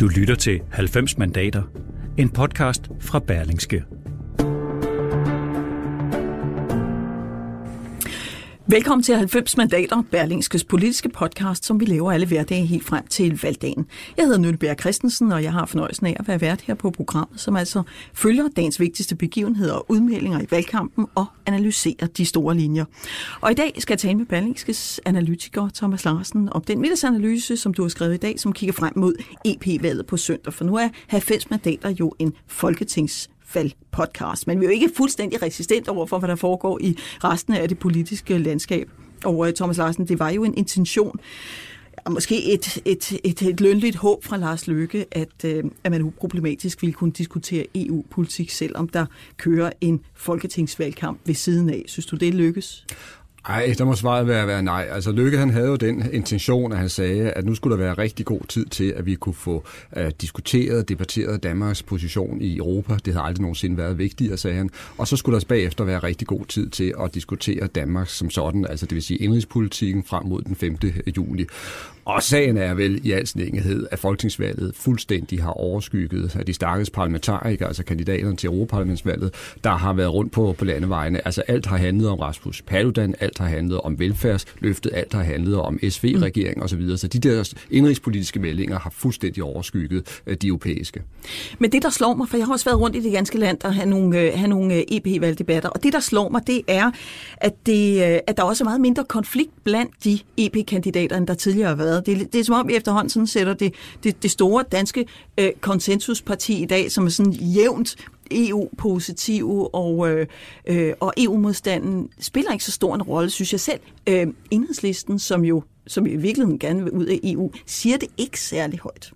Du lytter til 90 mandater, en podcast fra Berlingske. Velkommen til 90 mandater, Berlingskes politiske podcast, som vi laver alle hverdage helt frem til valgdagen. Jeg hedder Nynne Bjerg Christensen, og jeg har fornøjelsen af at være vært her på programmet, som altså følger dagens vigtigste begivenheder og udmeldinger i valgkampen og analyserer de store linjer. Og i dag skal jeg tale med Berlingskes analytiker Thomas Larsen om den middagsanalyse, som du har skrevet i dag, som kigger frem mod EP-valget på søndag. For nu er 90 mandater jo en folketings podcast. Men vi er jo ikke fuldstændig resistent over for, hvad der foregår i resten af det politiske landskab. Og øh, Thomas Larsen, det var jo en intention, og måske et, et, et, et lønligt håb fra Lars Løkke, at, øh, at man uproblematisk ville kunne diskutere EU-politik, selvom der kører en folketingsvalgkamp ved siden af. Synes du, det lykkes? Ej, der må svaret være, være nej. Altså Lykke han havde jo den intention, at han sagde, at nu skulle der være rigtig god tid til, at vi kunne få uh, diskuteret, debatteret Danmarks position i Europa. Det har aldrig nogensinde været vigtigere, sagde han. Og så skulle der bagefter være rigtig god tid til at diskutere Danmark som sådan, altså det vil sige indrigspolitikken frem mod den 5. juli. Og sagen er vel i al snækkenhed, at folketingsvalget fuldstændig har overskygget af de stakkels parlamentarikere, altså kandidaterne til Europaparlamentsvalget, der har været rundt på, på landevejene. Altså alt har handlet om Rasmus Paludan, alt har handlet om velfærdsløftet, alt har handlet om SV-regeringen mm. osv. Så de der indrigspolitiske meldinger har fuldstændig overskygget øh, de europæiske. Men det, der slår mig, for jeg har også været rundt i det ganske land og have nogle, øh, have nogle øh, EP-valgdebatter, og det, der slår mig, det er, at, det, at der også er meget mindre konflikt blandt de EP-kandidater, end der tidligere har været. Det, det er som om, vi efterhånden sådan sætter det, det, det store danske øh, konsensusparti i dag, som er sådan jævnt EU-positiv, og, øh, øh, og EU-modstanden spiller ikke så stor en rolle, synes jeg selv. Øh, enhedslisten, som jo som i virkeligheden gerne vil ud af EU, siger det ikke særlig højt.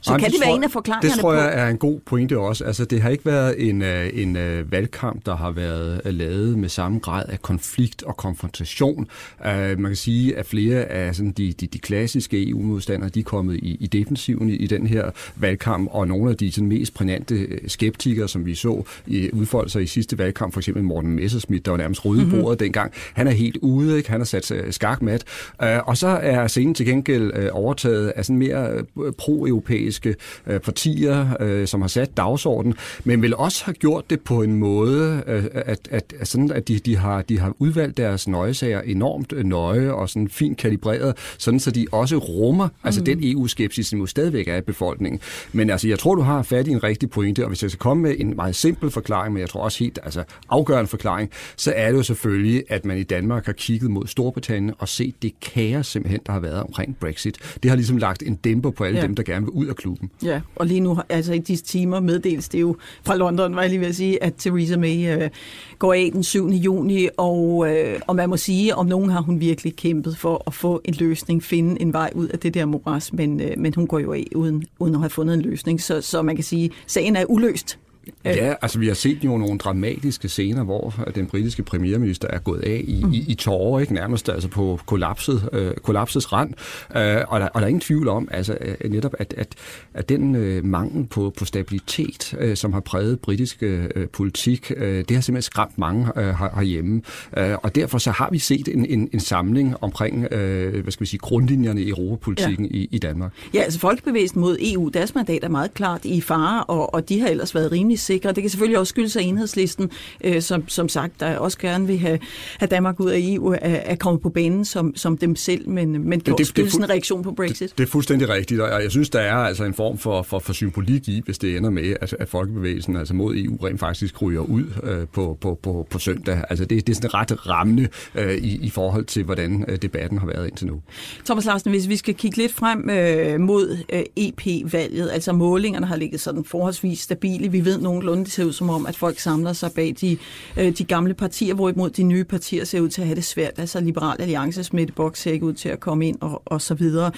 Så Jamen, kan det, det være en af forklaringerne Det tror jeg på? er en god pointe også. Altså, det har ikke været en, øh, en uh, valgkamp, der har været uh, lavet med samme grad af konflikt og konfrontation. Uh, man kan sige, at flere af sådan, de, de, de klassiske EU-modstandere, de er kommet i, i defensiven i, i den her valgkamp, og nogle af de sådan, mest prænante skeptikere, som vi så i udfolde sig i sidste valgkamp, for eksempel Morten Messerschmidt, der var nærmest røde mm-hmm. bordet dengang, han er helt ude, ikke? han har sat skakmat. Uh, og så er scenen til gengæld uh, overtaget af sådan mere pro-europæisk europæiske øh, partier, øh, som har sat dagsordenen, men vil også have gjort det på en måde, øh, at, at, at, sådan, at de, de, har, de har udvalgt deres nøjesager enormt nøje og sådan fint kalibreret, sådan så de også rummer altså mm. altså den EU-skepsis, som jo stadigvæk er i befolkningen. Men altså, jeg tror, du har fat i en rigtig pointe, og hvis jeg skal komme med en meget simpel forklaring, men jeg tror også helt altså, afgørende forklaring, så er det jo selvfølgelig, at man i Danmark har kigget mod Storbritannien og set det kaos simpelthen, der har været omkring Brexit. Det har ligesom lagt en dæmper på alle ja. dem, der gerne vil ud af klubben. Ja, og lige nu, altså i disse timer meddeles det jo fra London, var jeg lige ved at sige, at Theresa May øh, går af den 7. juni, og, øh, og man må sige, om nogen har hun virkelig kæmpet for at få en løsning, finde en vej ud af det der moras, men, øh, men hun går jo af uden, uden at have fundet en løsning, så, så man kan sige, sagen er uløst. Ja, altså vi har set jo nogle dramatiske scener, hvor den britiske premierminister er gået af i, mm. i, i tårer, ikke? nærmest altså på kollapset, øh, kollapsets rand. Øh, og, der, og der er ingen tvivl om, altså øh, netop, at, at, at den øh, mangel på, på stabilitet, øh, som har præget britisk øh, politik, øh, det har simpelthen skræmt mange øh, her, herhjemme. Øh, og derfor så har vi set en, en, en samling omkring, øh, hvad skal vi sige, grundlinjerne i europapolitikken ja. i, i Danmark. Ja, altså Folkebevægelsen mod EU, deres mandat er meget klart i fare, og, og de har ellers været rimelig sikre. Det kan selvfølgelig også skyldes, at enhedslisten, øh, som, som sagt, der også gerne vil have, have Danmark ud af EU, er kommet på banen som, som dem selv, men, men det, det skyldes en reaktion på Brexit. Det, det er fuldstændig rigtigt, og jeg synes, der er altså en form for, for, for symbolik i, hvis det ender med, at, at folkebevægelsen altså mod EU rent faktisk ryger ud øh, på, på, på, på søndag. Altså det, det er sådan ret rammende øh, i, i forhold til, hvordan øh, debatten har været indtil nu. Thomas Larsen, hvis vi skal kigge lidt frem øh, mod øh, EP-valget, altså målingerne har ligget sådan forholdsvis stabile. Vi ved nogenlunde, det ser ud som om, at folk samler sig bag de, øh, de gamle partier, hvorimod de nye partier ser ud til at have det svært. Altså Liberal Alliances midteboks ser ikke ud til at komme ind og, og så videre.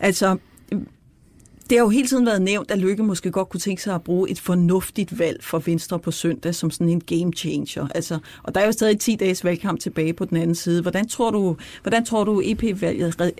Altså, det har jo hele tiden været nævnt, at Lykke måske godt kunne tænke sig at bruge et fornuftigt valg for Venstre på søndag som sådan en game changer. Altså, og der er jo stadig 10 dages valgkamp tilbage på den anden side. Hvordan tror du, hvordan tror du EP-valgets øh,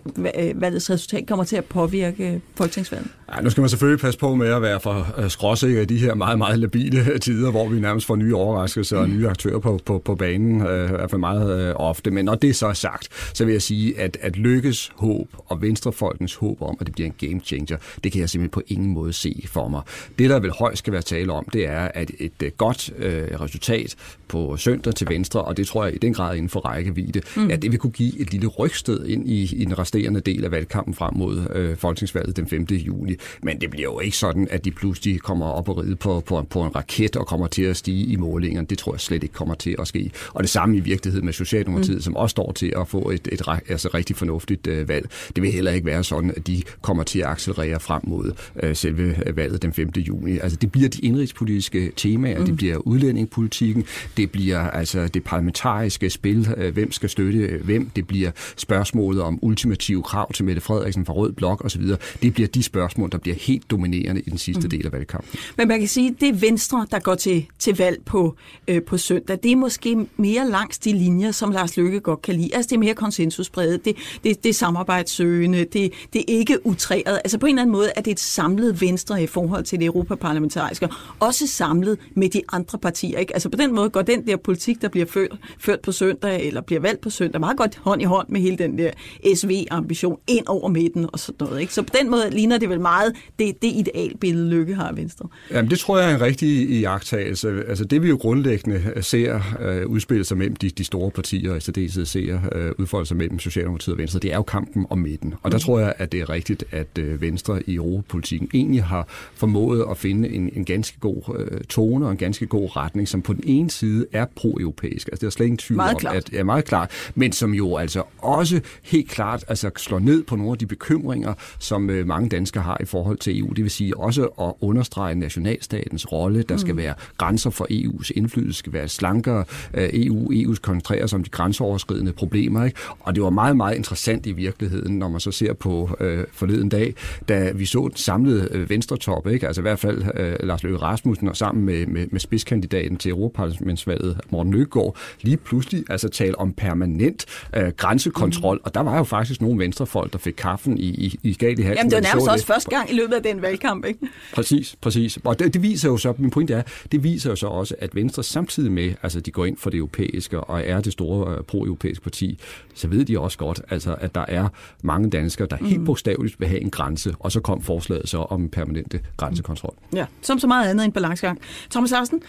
resultat kommer til at påvirke folketingsvalget? Ja, nu skal man selvfølgelig passe på med at være for øh, skråsikker i de her meget, meget labile øh, tider, hvor vi nærmest får nye overraskelser og nye aktører på, på, på banen, øh, i hvert fald meget øh, ofte. Men når det så er sagt, så vil jeg sige, at, at Lykkes håb og Venstrefolkens håb om, at det bliver en game changer, det kan jeg simpelthen på ingen måde se for mig. Det, der vel højst skal være tale om, det er, at et øh, godt øh, resultat på søndag til Venstre, og det tror jeg i den grad inden for rækkevidde, mm. at det vil kunne give et lille rygsted ind i, i den resterende del af valgkampen frem mod øh, folketingsvalget den 5. juni. Men det bliver jo ikke sådan, at de pludselig kommer op og ride på, på, på en raket og kommer til at stige i målingerne. Det tror jeg slet ikke kommer til at ske. Og det samme i virkeligheden med Socialdemokratiet, mm. som også står til at få et, et, et altså rigtig fornuftigt øh, valg. Det vil heller ikke være sådan, at de kommer til at accelerere frem mod øh, selve valget den 5. juni. Altså det bliver de indrigspolitiske temaer, mm. det bliver udlændingepolitikken, det bliver altså det parlamentariske spil, øh, hvem skal støtte hvem, det bliver spørgsmålet om ultimative krav til Mette Frederiksen fra Rød Blok osv. Det bliver de spørgsmål, der bliver helt dominerende i den sidste mm. del af valgkampen. Men man kan sige, det er Venstre, der går til, til valg på, øh, på søndag. Det er måske mere langs de linjer, som Lars Løkke godt kan lide. Altså det er mere konsensusbredet, det, det, det er samarbejdssøgende, det, det er ikke utræret. Altså på en eller anden måde er det et samlet Venstre i forhold til det europaparlamentariske, også samlet med de andre partier. Ikke? Altså på den måde går den der politik, der bliver ført, ført på søndag, eller bliver valgt på søndag, meget godt hånd i hånd med hele den der SV-ambition ind over midten og sådan noget. Ikke? Så på den måde ligner det vel meget det, det idealbillede, Lykke har af Venstre. Jamen det tror jeg er en rigtig iagtagelse. Altså det vi jo grundlæggende ser uh, udspille sig mellem de, de store partier, og i særdeleshed ser uh, udfolde sig mellem Socialdemokratiet og Venstre, det er jo kampen om midten. Og der mm. tror jeg, at det er rigtigt, at uh, Venstre i europapolitikken egentlig har formået at finde en, en ganske god uh, tone og en ganske god retning, som på den ene side er pro-europæisk. Altså det er slet ingen tvivl meget om, klart. at er meget klart, men som jo altså også helt klart altså slår ned på nogle af de bekymringer, som uh, mange danskere har i forhold til EU. Det vil sige også at understrege nationalstatens rolle. Der skal mm. være grænser for EU's indflydelse, skal være slankere uh, EU. EU koncentrerer sig om de grænseoverskridende problemer. Ikke? Og det var meget, meget interessant i virkeligheden, når man så ser på uh, forleden dag, da vi så den samlede uh, venstretop, ikke? altså i hvert fald uh, Lars Løkke Rasmussen og sammen med, med, med spidskandidaten til Europaparlamentsvalget, Morten Løkkegaard, lige pludselig altså tale om permanent uh, grænsekontrol. Mm. Og der var jo faktisk nogle venstrefolk, der fik kaffen i, i, i galt i halsen. Jamen det var nærmest også første gang i løbet af den valgkamp, ikke? Præcis, præcis. Og det, det viser jo så, min pointe er, det viser jo så også, at Venstre samtidig med, altså de går ind for det europæiske og er det store uh, pro-europæiske parti, så ved de også godt, altså, at der er mange danskere, der helt mm. bogstaveligt vil have en grænse, og så kom forslaget så om permanente grænsekontrol. Ja, som så meget andet en balancegang. Thomas Larsen,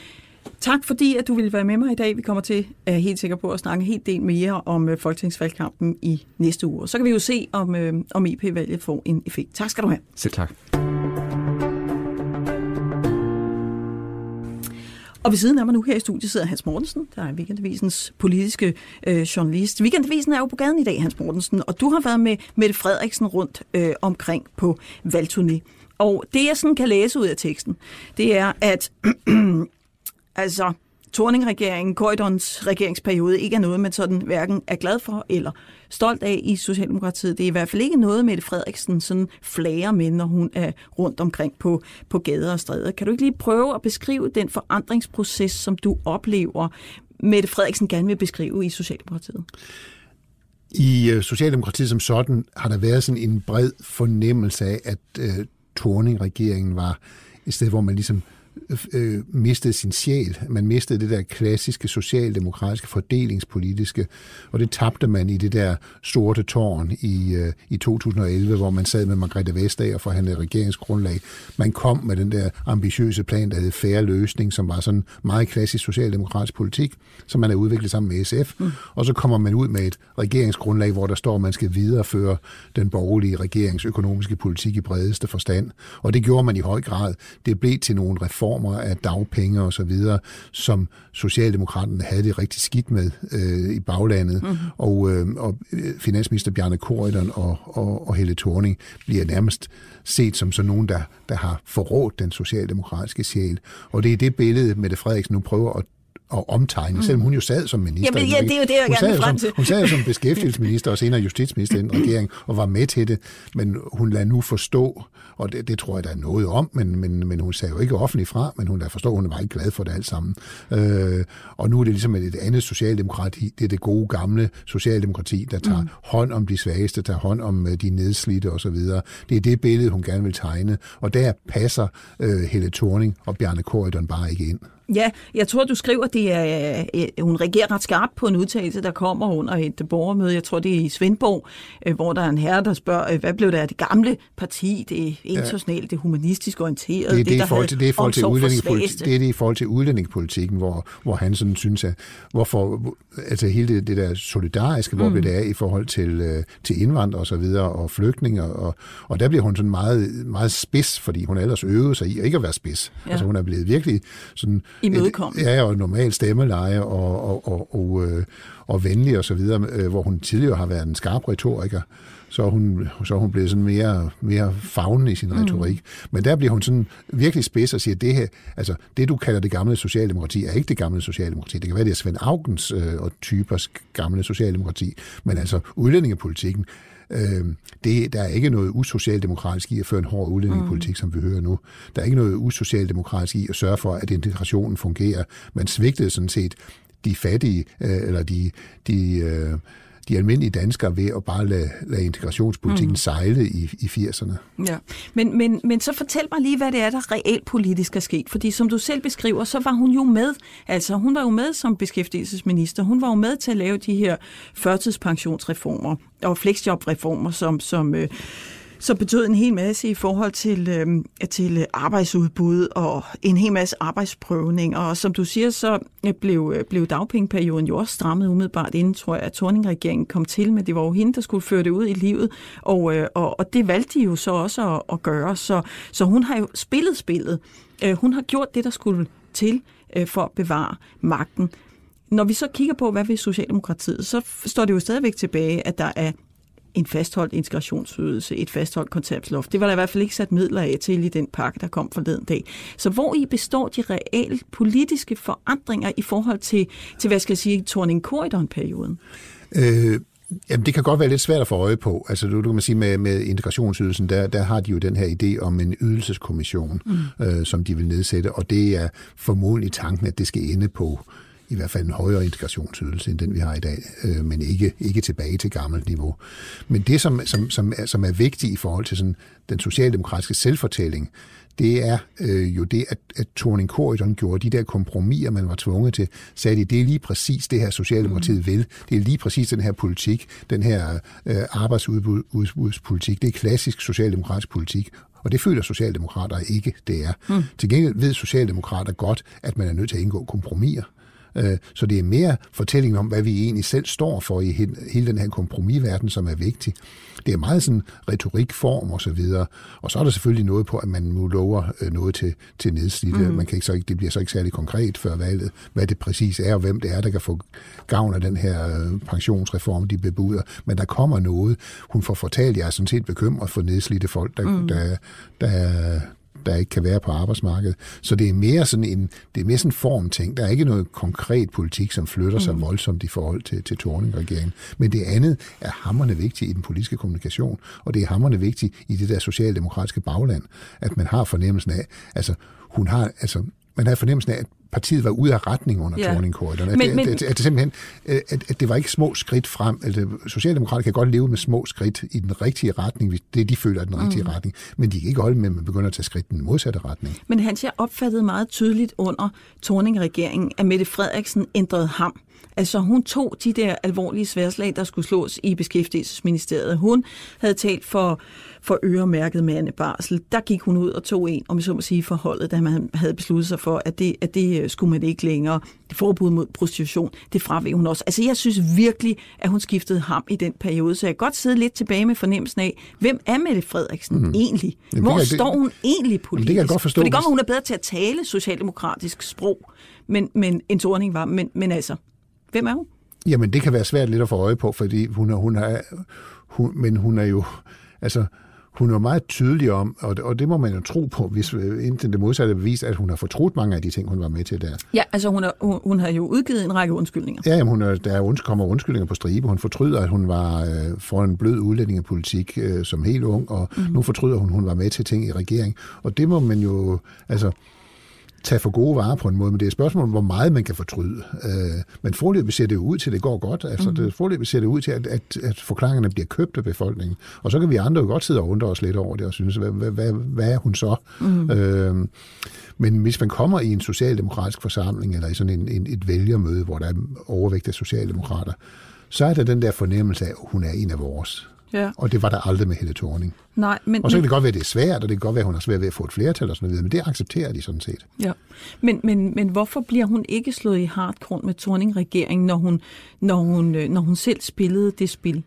Tak fordi, at du ville være med mig i dag. Vi kommer til, er helt sikker på, at snakke en helt del mere om øh, folketingsvalgkampen i næste uge. Så kan vi jo se, om, øh, om IP-valget får en effekt. Tak skal du have. Selv tak. Og ved siden af mig nu her i studiet sidder Hans Mortensen, der er Weekendavisens politiske øh, journalist. Weekendavisen er jo på gaden i dag, Hans Mortensen, og du har været med Mette Frederiksen rundt øh, omkring på valgturné. Og det, jeg sådan kan læse ud af teksten, det er, at altså, Torning-regeringen, Corridons regeringsperiode, ikke er noget, man sådan hverken er glad for eller stolt af i Socialdemokratiet. Det er i hvert fald ikke noget, Mette Frederiksen sådan flager med, når hun er rundt omkring på, på gader og stræder. Kan du ikke lige prøve at beskrive den forandringsproces, som du oplever, Mette Frederiksen gerne vil beskrive i Socialdemokratiet? I øh, Socialdemokratiet som sådan har der været sådan en bred fornemmelse af, at øh, Torning-regeringen var et sted, hvor man ligesom øh, mistede sin sjæl. Man mistede det der klassiske socialdemokratiske fordelingspolitiske, og det tabte man i det der sorte tårn i, øh, i 2011, hvor man sad med Margrethe Vestager og forhandlede regeringsgrundlag. Man kom med den der ambitiøse plan, der hed Færre Løsning, som var sådan meget klassisk socialdemokratisk politik, som man har udviklet sammen med SF. Mm. Og så kommer man ud med et regeringsgrundlag, hvor der står, at man skal videreføre den borgerlige regerings økonomiske politik i bredeste forstand. Og det gjorde man i høj grad. Det blev til nogle reformer reformer af dagpenge og så videre, som Socialdemokraterne havde det rigtig skidt med øh, i baglandet. Mm-hmm. Og, øh, og øh, finansminister Bjarne Korydon og, og, og Helle Thorning bliver nærmest set som sådan nogen, der, der har forrådt den socialdemokratiske sjæl. Og det er det billede, Mette Frederiksen nu prøver at at omtegne, mm. selvom hun jo sad som minister. Jamen, ja, det er jo det, jeg hun gerne frem til. Hun sad som beskæftigelsesminister og senere justitsminister i en regering og var med til det, men hun lader nu forstå, og det, det tror jeg, der er noget om, men, men, men hun sagde jo ikke offentligt fra, men hun lader forstå, hun er meget glad for det alt sammen. Øh, og nu er det ligesom et andet socialdemokrati, det er det gode gamle socialdemokrati, der tager mm. hånd om de svageste, tager hånd om øh, de nedslidte osv. Det er det billede, hun gerne vil tegne, og der passer øh, Helle Thorning og Bjarne Korydon bare ikke ind. Ja, jeg tror, du skriver det er, øh, hun reagerer ret skarpt på en udtalelse, der kommer under et borgermøde. Jeg tror, det er i Svendborg, øh, hvor der er en herre, der spørger, øh, hvad blev der af det gamle parti, det internationalt, det humanistisk orienteret, det, det, det, der forhold til, det, er forhold til udlændingepolitik, det er det i forhold til udlændingepolitikken, hvor, hvor han sådan synes, at hvorfor, altså hele det, det der solidariske, hvor mm. det er i forhold til, øh, til indvandrere og så videre, og flygtninge, og, og der bliver hun sådan meget, meget spids, fordi hun ellers øvede sig i ikke at være spids. Ja. Altså hun er blevet virkelig sådan... Imødekommende. Ja, og normal stemmeleje, og, og, og, og, øh, og venlig og så videre, øh, hvor hun tidligere har været en skarp retoriker så er hun, så er hun blevet sådan mere, mere fagnende i sin mm. retorik. Men der bliver hun sådan virkelig spids og siger, det her, altså det du kalder det gamle socialdemokrati, er ikke det gamle socialdemokrati. Det kan være, det er Svend Augens øh, og typers gamle socialdemokrati, men altså udlændingepolitikken, Øh, det, der er ikke noget usocialdemokratisk i at føre en hård udlændingepolitik, mm. som vi hører nu. Der er ikke noget usocialdemokratisk i at sørge for, at integrationen fungerer. Man svigtede sådan set de fattige, øh, eller de, de øh, de almindelige danskere ved at bare lade, lade integrationspolitikken mm. sejle i, i 80'erne. Ja, men, men, men så fortæl mig lige, hvad det er, der reelt politisk er sket. Fordi som du selv beskriver, så var hun jo med. Altså, hun var jo med som beskæftigelsesminister. Hun var jo med til at lave de her førtidspensionsreformer og fleksjobreformer, som, som øh, som betød en hel masse i forhold til, øh, til arbejdsudbud og en hel masse arbejdsprøvning. Og som du siger, så øh, blev, øh, blev dagpengeperioden jo også strammet umiddelbart inden, tror jeg, at Torning-regeringen kom til, men det var jo hende, der skulle føre det ud i livet, og, øh, og, og det valgte de jo så også at, at gøre. Så, så hun har jo spillet spillet. Øh, hun har gjort det, der skulle til øh, for at bevare magten. Når vi så kigger på, hvad ved Socialdemokratiet, så står det jo stadigvæk tilbage, at der er en fastholdt integrationsydelse, et fastholdt konceptloft. Det var der i hvert fald ikke sat midler af til i den pakke, der kom forleden dag. Så hvor i består de reelle politiske forandringer i forhold til, til hvad skal jeg sige, torning perioden Øh, Jamen, det kan godt være lidt svært at få øje på. Altså, du, du kan man sige, med, med integrationsydelsen, der, der har de jo den her idé om en ydelseskommission, mm. øh, som de vil nedsætte, og det er formodentlig tanken, at det skal ende på i hvert fald en højere integrationsydelse end den, vi har i dag, øh, men ikke, ikke tilbage til gammelt niveau. Men det, som, som, som, er, som er vigtigt i forhold til sådan, den socialdemokratiske selvfortælling, det er øh, jo det, at, at Torning Corridon gjorde de der kompromiser, man var tvunget til, sagde de, det er lige præcis det her Socialdemokratiet mm. vil. Det er lige præcis den her politik, den her øh, arbejdsudbudspolitik. Det er klassisk socialdemokratisk politik, og det føler Socialdemokrater ikke, det er. Mm. Til gengæld ved Socialdemokrater godt, at man er nødt til at indgå kompromiser. Øh, så det er mere fortællingen om, hvad vi egentlig selv står for i hele den her kompromisverden, som er vigtig. Det er meget sådan retorikform og så videre. Og så er der selvfølgelig noget på, at man nu lover øh, noget til, til nedslidte. Mm. Man kan ikke så ikke, det bliver så ikke særlig konkret før valget, hvad det præcis er, og hvem det er, der kan få gavn af den her øh, pensionsreform, de bebuder. Men der kommer noget. Hun får fortalt, jeg er sådan set bekymret for nedslidte folk, der, mm. der, der, der ikke kan være på arbejdsmarkedet. Så det er mere sådan en, det er mere sådan en formting. Der er ikke noget konkret politik, som flytter sig mm. voldsomt i forhold til, til Torning-regeringen. Men det andet er hammerne vigtigt i den politiske kommunikation, og det er hammerne vigtigt i det der socialdemokratiske bagland, at man har fornemmelsen af, altså hun har, altså man havde fornemmelsen af, at partiet var ude af retning under ja. Torning-korridoren. At, men, men, at, at, det simpelthen, at, at det var ikke små skridt frem. Altså, Socialdemokraterne kan godt leve med små skridt i den rigtige retning, hvis det de føler er den rigtige mm. retning, men de kan ikke holde med, at man begynder at tage skridt i den modsatte retning. Men Hans, jeg opfattede meget tydeligt under Torning-regeringen, at Mette Frederiksen ændrede ham. Altså hun tog de der alvorlige sværslag, der skulle slås i beskæftigelsesministeriet. Hun havde talt for for øremærket mandebarsel. Der gik hun ud og tog en, om så må sige, forholdet, da man havde besluttet sig for, at det, at det øh, skulle man ikke længere. Det forbud mod prostitution, det fraveg hun også. Altså jeg synes virkelig, at hun skiftede ham i den periode, så jeg kan godt sidde lidt tilbage med fornemmelsen af, hvem er Mette Frederiksen mm. egentlig? Jamen, Hvor kan, står hun egentlig politisk? Det kan jeg godt forstå. For det at hun er bedre til at tale socialdemokratisk sprog, men, men en Torning var. Men, men altså, hvem er hun? Jamen, det kan være svært lidt at få øje på, fordi hun er, hun er, hun, men hun er jo, altså, hun er meget tydelig om, og det, og det må man jo tro på, hvis øh, indtil det modsatte er bevist, at hun har fortrudt mange af de ting, hun var med til der. Ja, altså hun, er, hun, hun har jo udgivet en række undskyldninger. Ja, jamen, hun er, der er, kommer undskyldninger på stribe. Hun fortryder, at hun var øh, for en blød udlændingepolitik øh, som helt ung, og mm. nu fortryder hun, at hun var med til ting i regering. Og det må man jo, altså, tage for gode varer på en måde, men det er et spørgsmål hvor meget man kan fortryde. Øh, men forløbet ser det jo ud til, at det går godt. Altså, mm. det, forløbet ser det ud til, at, at, at forklaringerne bliver købt af befolkningen. Og så kan vi andre jo godt sidde og undre os lidt over det og synes, hvad, hvad, hvad, hvad er hun så? Mm. Øh, men hvis man kommer i en socialdemokratisk forsamling, eller i sådan en, en, et vælgermøde, hvor der er overvægt af socialdemokrater, så er der den der fornemmelse af, at hun er en af vores. Ja. Og det var der aldrig med Helle Thorning. Nej, men, og så kan det godt være, at det er svært, og det kan godt være, at hun har svært ved at få et flertal og sådan noget, men det accepterer de sådan set. Ja. Men, men, men hvorfor bliver hun ikke slået i hardcore med Thorning-regeringen, når hun, når, hun, øh, når hun selv spillede det spil?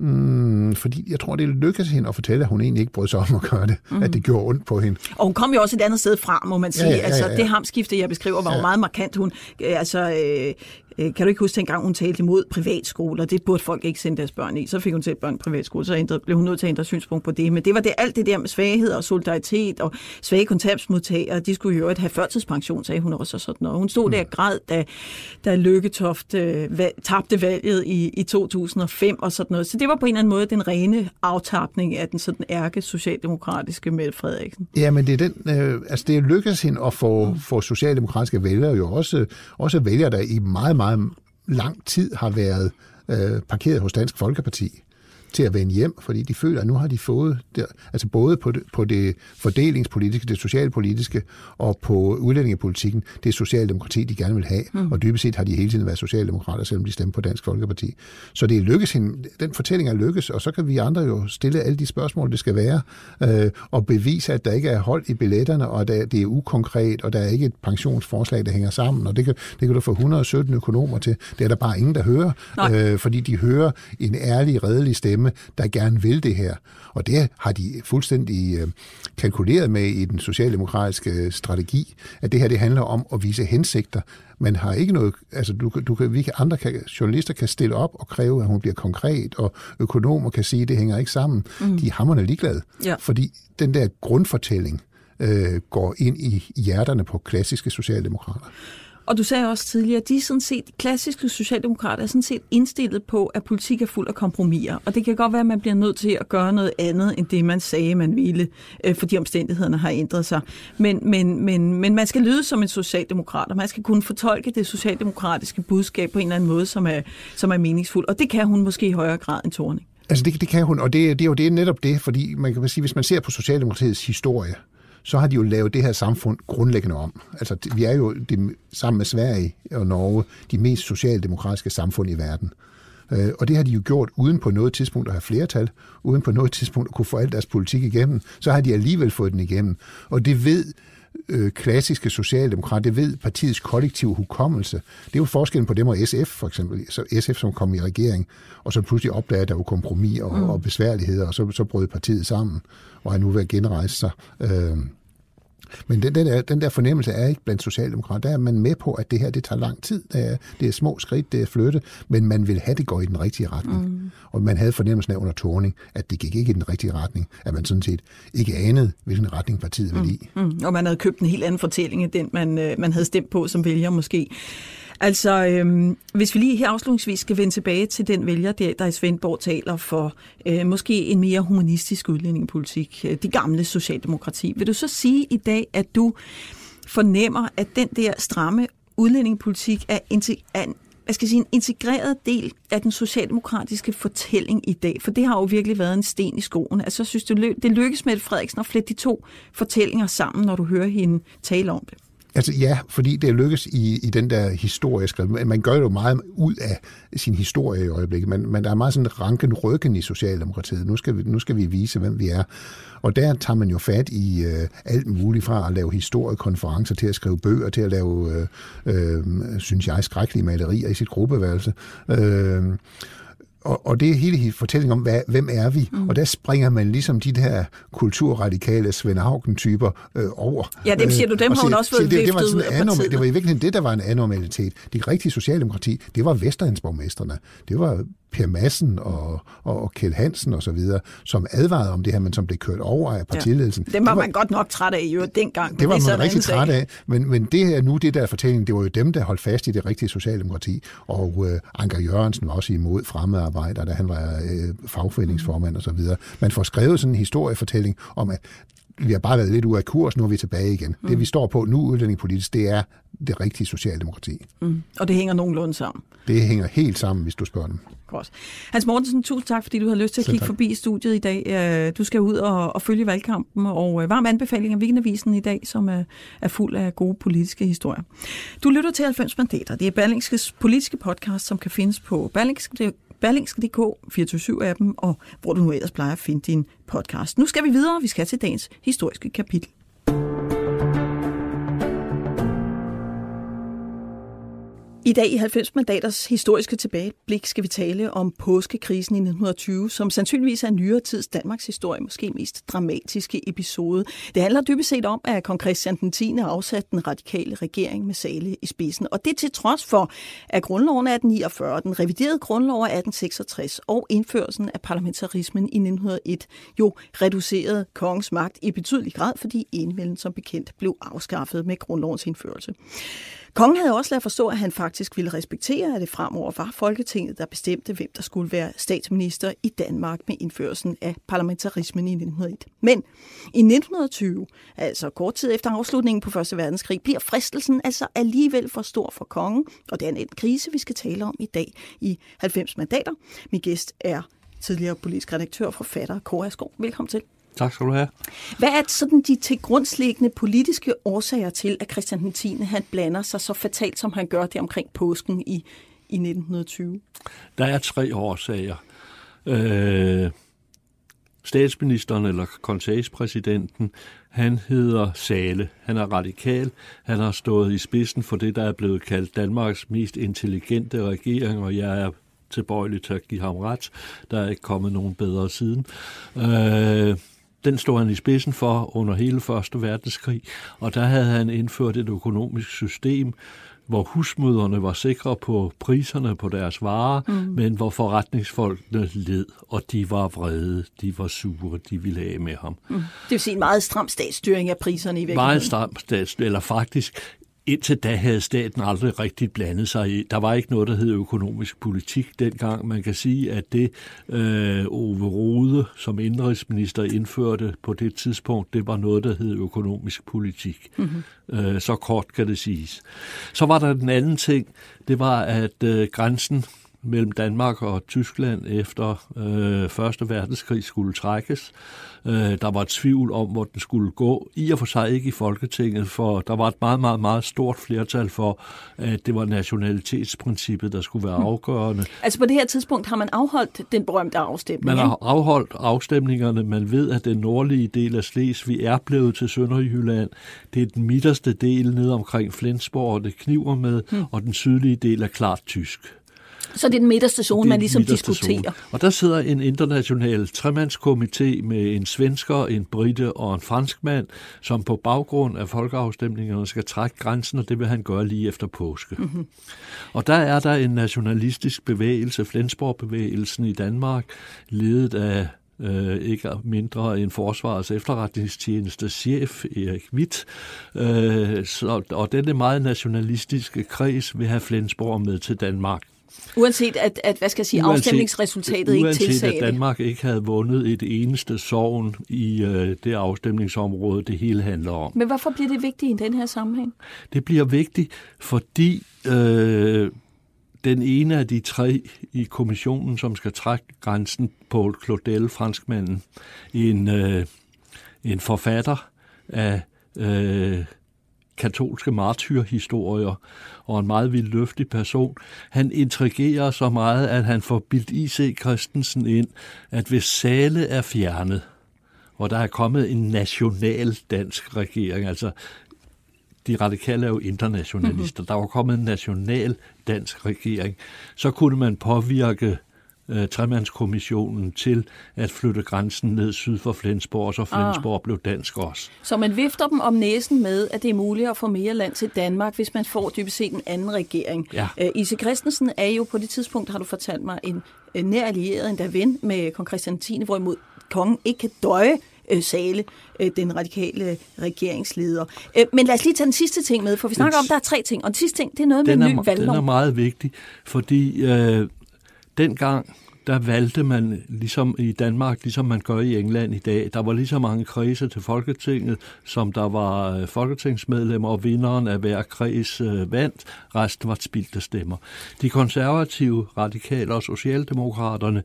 Mm, fordi jeg tror, det lykkedes hende at fortælle, at hun egentlig ikke brød sig om at gøre det. Mm. At det gjorde ondt på hende. Og hun kom jo også et andet sted fra, må man sige. Ja, ja, ja, ja. Altså, det hamskifte, jeg beskriver, var ja. jo meget markant. Hun, øh, altså, øh, Øh, kan du ikke huske, gang hun talte imod privatskoler? Det burde folk ikke sende deres børn i. Så fik hun til børn i privatskole, så ændrede, blev hun nødt til at ændre synspunkt på det. Men det var det, alt det der med svaghed og solidaritet og svage kontantsmodtagere. De skulle jo have førtidspension, sagde hun også. Og sådan noget. Hun stod der mm. græd, da, da Lykketoft øh, valg, tabte valget i, i 2005 og sådan noget. Så det var på en eller anden måde den rene aftapning af den sådan ærke socialdemokratiske Mette Frederiksen. Ja, men det er den, øh, altså det lykkedes hende at få, mm. få socialdemokratiske vælgere jo også, også vælgere, der i meget, meget meget lang tid har været øh, parkeret hos Dansk Folkeparti til at vende hjem, fordi de føler, at nu har de fået, der, altså både på det, på det fordelingspolitiske, det socialpolitiske og på udlændingepolitikken, det er socialdemokrati, de gerne vil have. Mm. Og dybest set har de hele tiden været socialdemokrater, selvom de stemmer på Dansk Folkeparti. Så det er lykkes, den fortælling er lykkes, og så kan vi andre jo stille alle de spørgsmål, det skal være, øh, og bevise, at der ikke er hold i billetterne, og at det er ukonkret, og der er ikke et pensionsforslag, der hænger sammen, og det kan, det kan du få 117 økonomer til. Det er der bare ingen, der hører, øh, fordi de hører en ærlig, redelig stemme, stemme, der gerne vil det her. Og det har de fuldstændig øh, kalkuleret med i den socialdemokratiske øh, strategi, at det her det handler om at vise hensigter. Man har ikke noget, altså du, du kan, vi kan, andre kan, journalister kan stille op og kræve, at hun bliver konkret, og økonomer kan sige, at det hænger ikke sammen. Mm. De er hammerne ligeglade, ja. fordi den der grundfortælling øh, går ind i hjerterne på klassiske socialdemokrater. Og du sagde også tidligere, at de sådan set, klassiske socialdemokrater er sådan set indstillet på, at politik er fuld af kompromiser. Og det kan godt være, at man bliver nødt til at gøre noget andet, end det man sagde, man ville, øh, fordi omstændighederne har ændret sig. Men, men, men, men man skal lyde som en socialdemokrat, og man skal kunne fortolke det socialdemokratiske budskab på en eller anden måde, som er, som er meningsfuld. Og det kan hun måske i højere grad end Torning. Altså det, det kan hun, og det, det er jo det, netop det, fordi man kan sige, hvis man ser på Socialdemokratiets historie, så har de jo lavet det her samfund grundlæggende om. Altså, vi er jo de, sammen med Sverige og Norge de mest socialdemokratiske samfund i verden. Øh, og det har de jo gjort uden på noget tidspunkt at have flertal, uden på noget tidspunkt at kunne få al deres politik igennem. Så har de alligevel fået den igennem. Og det ved øh, klassiske socialdemokrater, det ved partiets kollektive hukommelse. Det er jo forskellen på dem og SF, for eksempel. Så SF, som kom i regering, og så pludselig opdagede, at der var kompromis og, mm. og besværligheder, og så, så brød partiet sammen, og er nu ved at genrejse sig. Øh, men den, den, der, den der fornemmelse er ikke blandt socialdemokrater. Der er man med på, at det her det tager lang tid. Det er, det er små skridt, det er flytte, men man vil have, det går i den rigtige retning. Mm. Og man havde fornemmelsen af under Torning, at det gik ikke i den rigtige retning. At man sådan set ikke anede, hvilken retning partiet ville i. Mm. Mm. Og man havde købt en helt anden fortælling end den, man, øh, man havde stemt på som vælger måske. Altså, øhm, hvis vi lige her afslutningsvis skal vende tilbage til den vælger, der, der i Svendborg taler for øh, måske en mere humanistisk udlændingepolitik, øh, det gamle socialdemokrati. Vil du så sige i dag, at du fornemmer, at den der stramme udlændingepolitik er, er en jeg skal sige, en integreret del af den socialdemokratiske fortælling i dag, for det har jo virkelig været en sten i skoen. Altså, jeg synes, det, det lykkes med Frederiksen at flette de to fortællinger sammen, når du hører hende tale om det. Altså ja, fordi det lykkes i, i den der historie. Man gør jo meget ud af sin historie i øjeblikket, men, men der er meget sådan ranken ryggen i Socialdemokratiet. Nu skal, vi, nu skal vi vise, hvem vi er. Og der tager man jo fat i øh, alt muligt fra at lave historiekonferencer til at skrive bøger, til at lave, øh, øh, synes jeg, skrækkelige malerier i sit gruppeværelse. Øh, og, og det er hele fortællingen om, hvad, hvem er vi? Mm. Og der springer man ligesom de der kulturradikale Svend Augen-typer øh, over. Ja, dem siger du, dem har hun også fået det, det, var sådan anorm- det var i virkeligheden det, der var en anormalitet. Det rigtige socialdemokrati, det var Vestegnsborgmesterne. Det var Per Madsen og, og, og Kjeld Hansen og så videre, som advarede om det her, men som blev kørt over af partiledelsen. Ja, det var, man godt nok træt af jo dengang. Det var man rigtig træt af, men, men det er nu det der fortælling, det var jo dem, der holdt fast i det rigtige socialdemokrati, og øh, Anker Jørgensen var også imod fremmedarbejder, da han var øh, fagforeningsformand og så videre. Man får skrevet sådan en historiefortælling om, at vi har bare været lidt ude af kurs, nu er vi tilbage igen. Mm. Det vi står på nu udlændingepolitisk, det er det rigtige socialdemokrati. Mm. Og det hænger nogenlunde sammen. Det hænger helt sammen, hvis du spørger dem. Godt. Hans Mortensen, tusind tak, fordi du har lyst til at kigge forbi studiet i dag. Øh, du skal ud og, og følge valgkampen, og øh, varm anbefaling af Weekendavisen i dag, som er, er fuld af gode politiske historier. Du lytter til 90 mandater. Det er Berlingskes politiske podcast, som kan findes på Berlingske berlingske.dk, 24-7-appen, og hvor du nu ellers plejer at finde din podcast. Nu skal vi videre. Vi skal til dagens historiske kapitel. I dag i 90 mandaters historiske tilbageblik skal vi tale om påskekrisen i 1920, som sandsynligvis er nyere tids Danmarks historie, måske mest dramatiske episode. Det handler dybest set om, at kong Christian den 10. afsatte den radikale regering med Sale i spidsen. Og det til trods for, at grundloven af 1849, den reviderede grundlov af 1866 og indførelsen af parlamentarismen i 1901 jo reducerede kongens magt i betydelig grad, fordi enevælden som bekendt blev afskaffet med grundlovens indførelse. Kongen havde også ladet forstå, at han faktisk ville respektere, at det fremover var Folketinget, der bestemte, hvem der skulle være statsminister i Danmark med indførelsen af parlamentarismen i 1901. Men i 1920, altså kort tid efter afslutningen på Første verdenskrig, bliver fristelsen altså alligevel for stor for kongen, og det er en krise, vi skal tale om i dag i 90 mandater. Min gæst er tidligere politisk redaktør og forfatter Kåre Asgaard. Velkommen til. Tak skal du have. Hvad er sådan de til grundslæggende politiske årsager til, at Christian den 10. han blander sig så fatalt, som han gør det omkring påsken i, i 1920? Der er tre årsager. Øh, statsministeren eller konseilspræsidenten, han hedder Sale. Han er radikal. Han har stået i spidsen for det, der er blevet kaldt Danmarks mest intelligente regering, og jeg er tilbøjelig til at give ham ret. Der er ikke kommet nogen bedre siden. Øh, den stod han i spidsen for under hele Første Verdenskrig, og der havde han indført et økonomisk system, hvor husmøderne var sikre på priserne på deres varer, mm. men hvor forretningsfolkene led, og de var vrede, de var sure, de ville af med ham. Mm. Det vil sige en meget stram statsstyring af priserne i virkeligheden. Meget stram statsstyring, eller faktisk Indtil da havde staten aldrig rigtig blandet sig i. Der var ikke noget, der hed økonomisk politik dengang. Man kan sige, at det øh, Ove Rode som indrigsminister indførte på det tidspunkt, det var noget, der hed økonomisk politik. Mm-hmm. Øh, så kort kan det siges. Så var der den anden ting, det var, at øh, grænsen mellem Danmark og Tyskland efter øh, Første Verdenskrig skulle trækkes. Øh, der var tvivl om, hvor den skulle gå. I og for sig ikke i Folketinget, for der var et meget, meget, meget stort flertal for, at det var nationalitetsprincippet, der skulle være hmm. afgørende. Altså på det her tidspunkt har man afholdt den berømte afstemning? Man har afholdt afstemningerne. Man ved, at den nordlige del af Slesvig er blevet til Sønderjylland. Det er den midterste del ned omkring Flensborg, og det kniver med, hmm. og den sydlige del er klart tysk. Så det er den midterste zone, man ligesom diskuterer. Zone. Og der sidder en international tremandskomité med en svensker, en brite og en franskmand, som på baggrund af folkeafstemningerne skal trække grænsen, og det vil han gøre lige efter påske. Mm-hmm. Og der er der en nationalistisk bevægelse, Flensborg-bevægelsen i Danmark, ledet af øh, ikke mindre end Forsvarets efterretningstjeneste chef Erik Witt. Øh, så, og denne meget nationalistiske kreds vil have Flensborg med til Danmark. Uanset at, at hvad skal jeg sige, uanset, afstemningsresultatet ikke tilsagde at Danmark ikke havde vundet et eneste sovn i øh, det afstemningsområde, det hele handler om. Men hvorfor bliver det vigtigt i den her sammenhæng? Det bliver vigtigt, fordi øh, den ene af de tre i kommissionen, som skal trække grænsen, på Claudel, franskmanden, en, øh, en forfatter af øh, katolske martyrhistorier og en meget løftig person. Han intrigerer så meget, at han får bildt I.C. Christensen ind, at hvis Sale er fjernet, og der er kommet en national dansk regering, altså de radikale er jo internationalister, mm-hmm. der var kommet en national dansk regering, så kunne man påvirke øh, tremandskommissionen til at flytte grænsen ned syd for Flensborg, så Flensborg ah. blev dansk også. Så man vifter dem om næsen med, at det er muligt at få mere land til Danmark, hvis man får dybest set en anden regering. Ja. Øh, Ise Christensen er jo på det tidspunkt, har du fortalt mig, en, en nær allieret, endda ven med kong Christian 10., hvorimod kongen ikke kan døje øh, Sale, øh, den radikale regeringsleder. Øh, men lad os lige tage den sidste ting med, for vi snakker den, om, der er tre ting, og den sidste ting, det er noget med en ny valglov. Den er meget vigtig, fordi øh, dengang der valgte man ligesom i Danmark, ligesom man gør i England i dag, der var lige så mange kredse til Folketinget, som der var øh, folketingsmedlemmer, og vinderen af hver kreds øh, vandt. Resten var spildte stemmer. De konservative, radikale og socialdemokraterne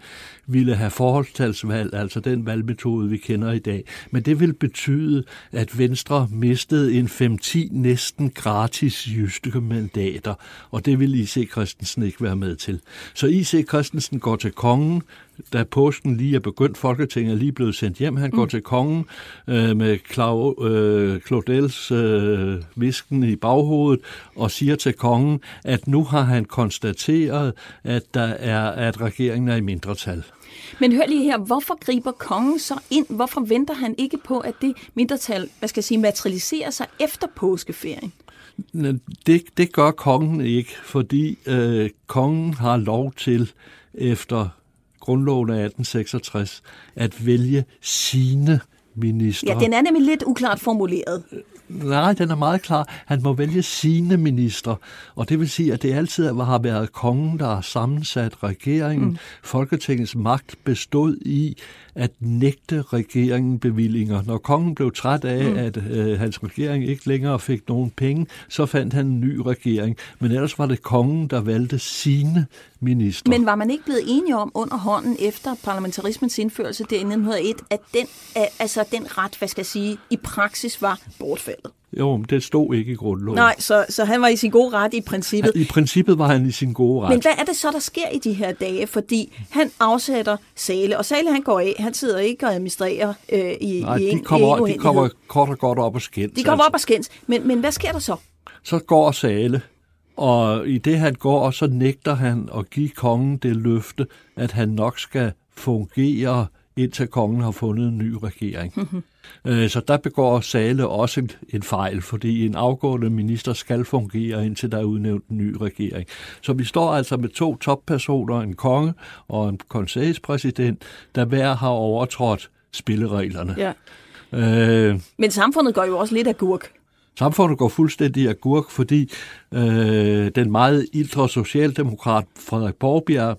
ville have forholdstalsvalg, altså den valgmetode, vi kender i dag. Men det ville betyde, at Venstre mistede en 5-10 næsten gratis jyske mandater, og det ville I.C. Christensen ikke være med til. Så I.C. Christensen går til kongen, da påsken lige er begyndt, Folketinget er lige blevet sendt hjem, han mm. går til kongen øh, med Clau, øh, Claudels øh, visken i baghovedet og siger til kongen, at nu har han konstateret, at der er at regeringen er i mindretal. Men hør lige her, hvorfor griber kongen så ind? Hvorfor venter han ikke på, at det mindretal, hvad skal jeg sige, materialiserer sig efter påskeferien? Det, det gør kongen ikke, fordi øh, kongen har lov til efter grundloven af 1866 at vælge sine ministre. Ja, den er nemlig lidt uklart formuleret. Nej, den er meget klar. Han må vælge sine ministre, og det vil sige, at det altid har været kongen, der har sammensat regeringen. Mm. Folketingets magt bestod i at nægte regeringen bevillinger. Når kongen blev træt af, mm. at øh, hans regering ikke længere fik nogen penge, så fandt han en ny regering. Men ellers var det kongen, der valgte sine ministre. Men var man ikke blevet enige om under hånden efter parlamentarismens indførelse der i 1901, at den, altså den ret, hvad skal jeg sige, i praksis var bortfaldet? Jo, men det stod ikke i grundloven. Nej, så, så han var i sin gode ret i princippet. I princippet var han i sin gode ret. Men hvad er det så, der sker i de her dage? Fordi han afsætter Sale, og Sale han går af. Han sidder ikke og administrerer øh, i, Nej, i de en, kommer, i de kommer kort og godt op og skændes. De kommer altså. op og skændes. Men, men hvad sker der så? Så går Sale, og i det han går, så nægter han at give kongen det løfte, at han nok skal fungere indtil kongen har fundet en ny regering. Øh, så der begår Sale også en fejl, fordi en afgående minister skal fungere, indtil der er udnævnt en ny regering. Så vi står altså med to toppersoner, en konge og en konsejspræsident, der hver har overtrådt spillereglerne. Ja. Øh, Men samfundet går jo også lidt af gurk. Samfundet går fuldstændig af gurk, fordi øh, den meget ildre socialdemokrat Frederik Borgbjerg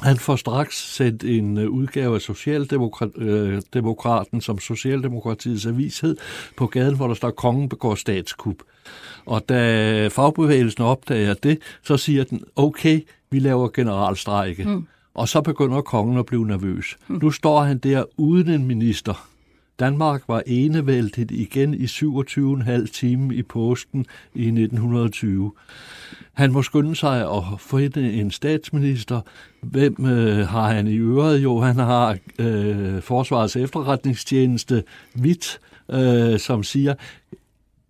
han får straks sendt en øh, udgave af Socialdemokraten, som Socialdemokratiets avis hed, på gaden, hvor der står, kongen begår statskup. Og da fagbevægelsen opdager det, så siger den, okay, vi laver generalstrejke. Mm. Og så begynder kongen at blive nervøs. Mm. Nu står han der uden en minister. Danmark var enevældigt igen i 27,5 timer i påsken i 1920. Han må skynde sig at finde en statsminister. Hvem øh, har han i øret? Jo, han har øh, Forsvarets efterretningstjeneste Vidt, øh, som siger,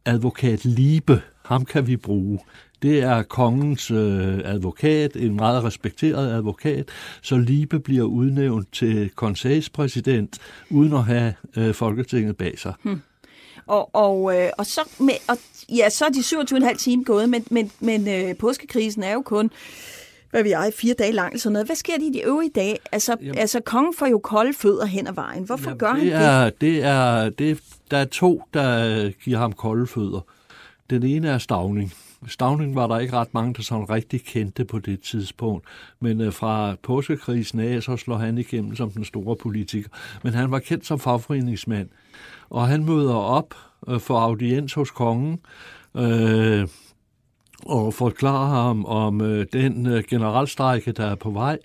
advokat Liebe, ham kan vi bruge. Det er kongens øh, advokat, en meget respekteret advokat, så Liebe bliver udnævnt til konsejspræsident, uden at have øh, Folketinget bag sig. Hmm. Og, og, øh, og, så, med, og ja, så er de 27,5 timer gået, men, men, men øh, påskekrisen er jo kun hvad vi er, fire dage lang, sådan noget. Hvad sker der i de øvrige dage? Altså, altså kongen får jo kolde fødder hen ad vejen. Hvorfor jamen, gør han det? Er, det? Er, det der er to, der giver ham kolde fødder. Den ene er Stavning. Stavning var der ikke ret mange, der sådan rigtig kendte på det tidspunkt. Men øh, fra påskekrisen af, så slår han igennem som den store politiker. Men han var kendt som fagforeningsmand. Og han møder op øh, for audiens hos kongen. Øh, og forklarer ham om øh, den øh, generalstrække, der er på vej.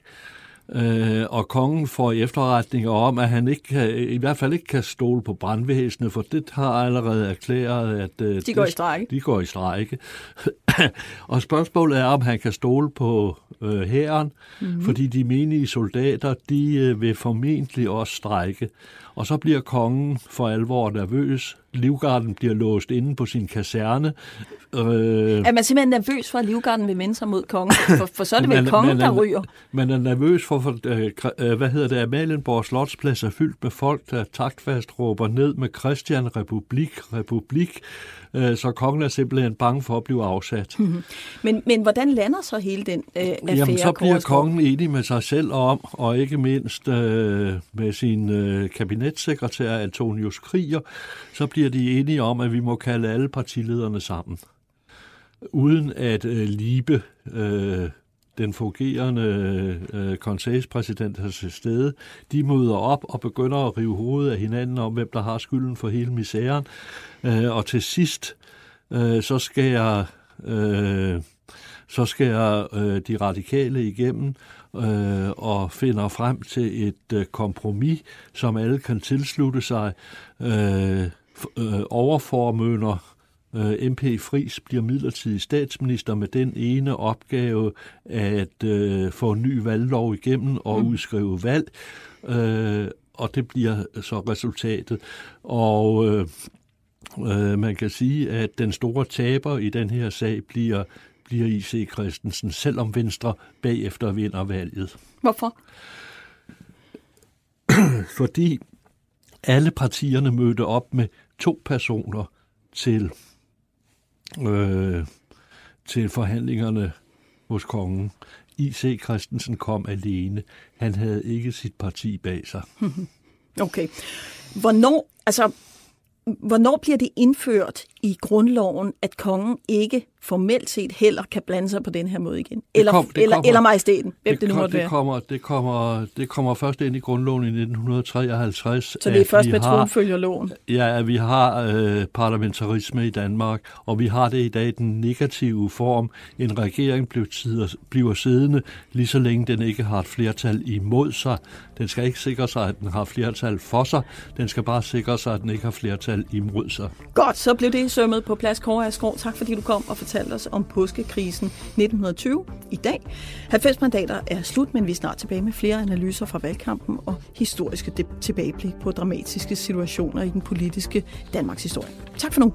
Øh, og kongen får efterretninger om, at han ikke kan, i hvert fald ikke kan stole på brandvæsenet, for det har allerede erklæret, at øh, de går i strejke. De går i strejke. og spørgsmålet er, om han kan stole på øh, hæren, mm-hmm. fordi de menige soldater, de øh, vil formentlig også strejke. Og så bliver kongen for alvor nervøs. Livgarden bliver låst inde på sin kaserne. Øh, er man simpelthen nervøs for, at Livgarden vil minde sig mod kongen? For, for så er det vel kongen, der ryger. Man er nervøs for, for øh, øh, hvad hedder det, Amalienborg Slotsplads er fyldt med folk, der taktfast råber ned med Christian Republik, Republik. Øh, så kongen er simpelthen bange for at blive afsat. Mm-hmm. Men, men hvordan lander så hele den øh, affære? Jamen, så bliver kongen enig med sig selv om, og ikke mindst øh, med sin øh, kabinetssekretær Antonius Kriger, så bliver de enige om, at vi må kalde alle partilederne sammen. Uden at øh, Libe, øh, den fungerende øh, konsejspræsident er til stede. De møder op og begynder at rive hovedet af hinanden om, hvem der har skylden for hele misæren. Øh, og til sidst, øh, så skal jeg... Øh, så skal jeg øh, de radikale igennem øh, og finder frem til et øh, kompromis, som alle kan tilslutte sig. Øh, øh, overformønder øh, MP Fris bliver midlertidig statsminister med den ene opgave at øh, få en ny valglov igennem og mm. udskrive valg. Øh, og det bliver så resultatet. Og øh, øh, man kan sige, at den store taber i den her sag bliver bliver I.C. Christensen, selvom Venstre bagefter vinder valget. Hvorfor? Fordi alle partierne mødte op med to personer til, øh, til forhandlingerne hos kongen. I.C. Christensen kom alene. Han havde ikke sit parti bag sig. Okay. Hvornår, altså, hvornår bliver det indført i grundloven, at kongen ikke formelt set heller kan blande sig på den her måde igen. Eller, kom, eller, kommer, eller majestæten, hvem det, det nu måtte det være. Kommer, det, kommer, det kommer først ind i grundloven i 1953. Så det er først med tronfølgerloven? Ja, at vi har øh, parlamentarisme i Danmark, og vi har det i dag i den negative form. En regering bliver, tider, bliver siddende, lige så længe den ikke har et flertal imod sig. Den skal ikke sikre sig, at den har flertal for sig. Den skal bare sikre sig, at den ikke har flertal imod sig. Godt, så blev det sømmet på plads. Kåre Asgaard, tak fordi du kom og fortalte os om påskekrisen 1920 i dag. 90 mandater er slut, men vi er snart tilbage med flere analyser fra valgkampen og historiske tilbageblik på dramatiske situationer i den politiske Danmarks historie. Tak for nu.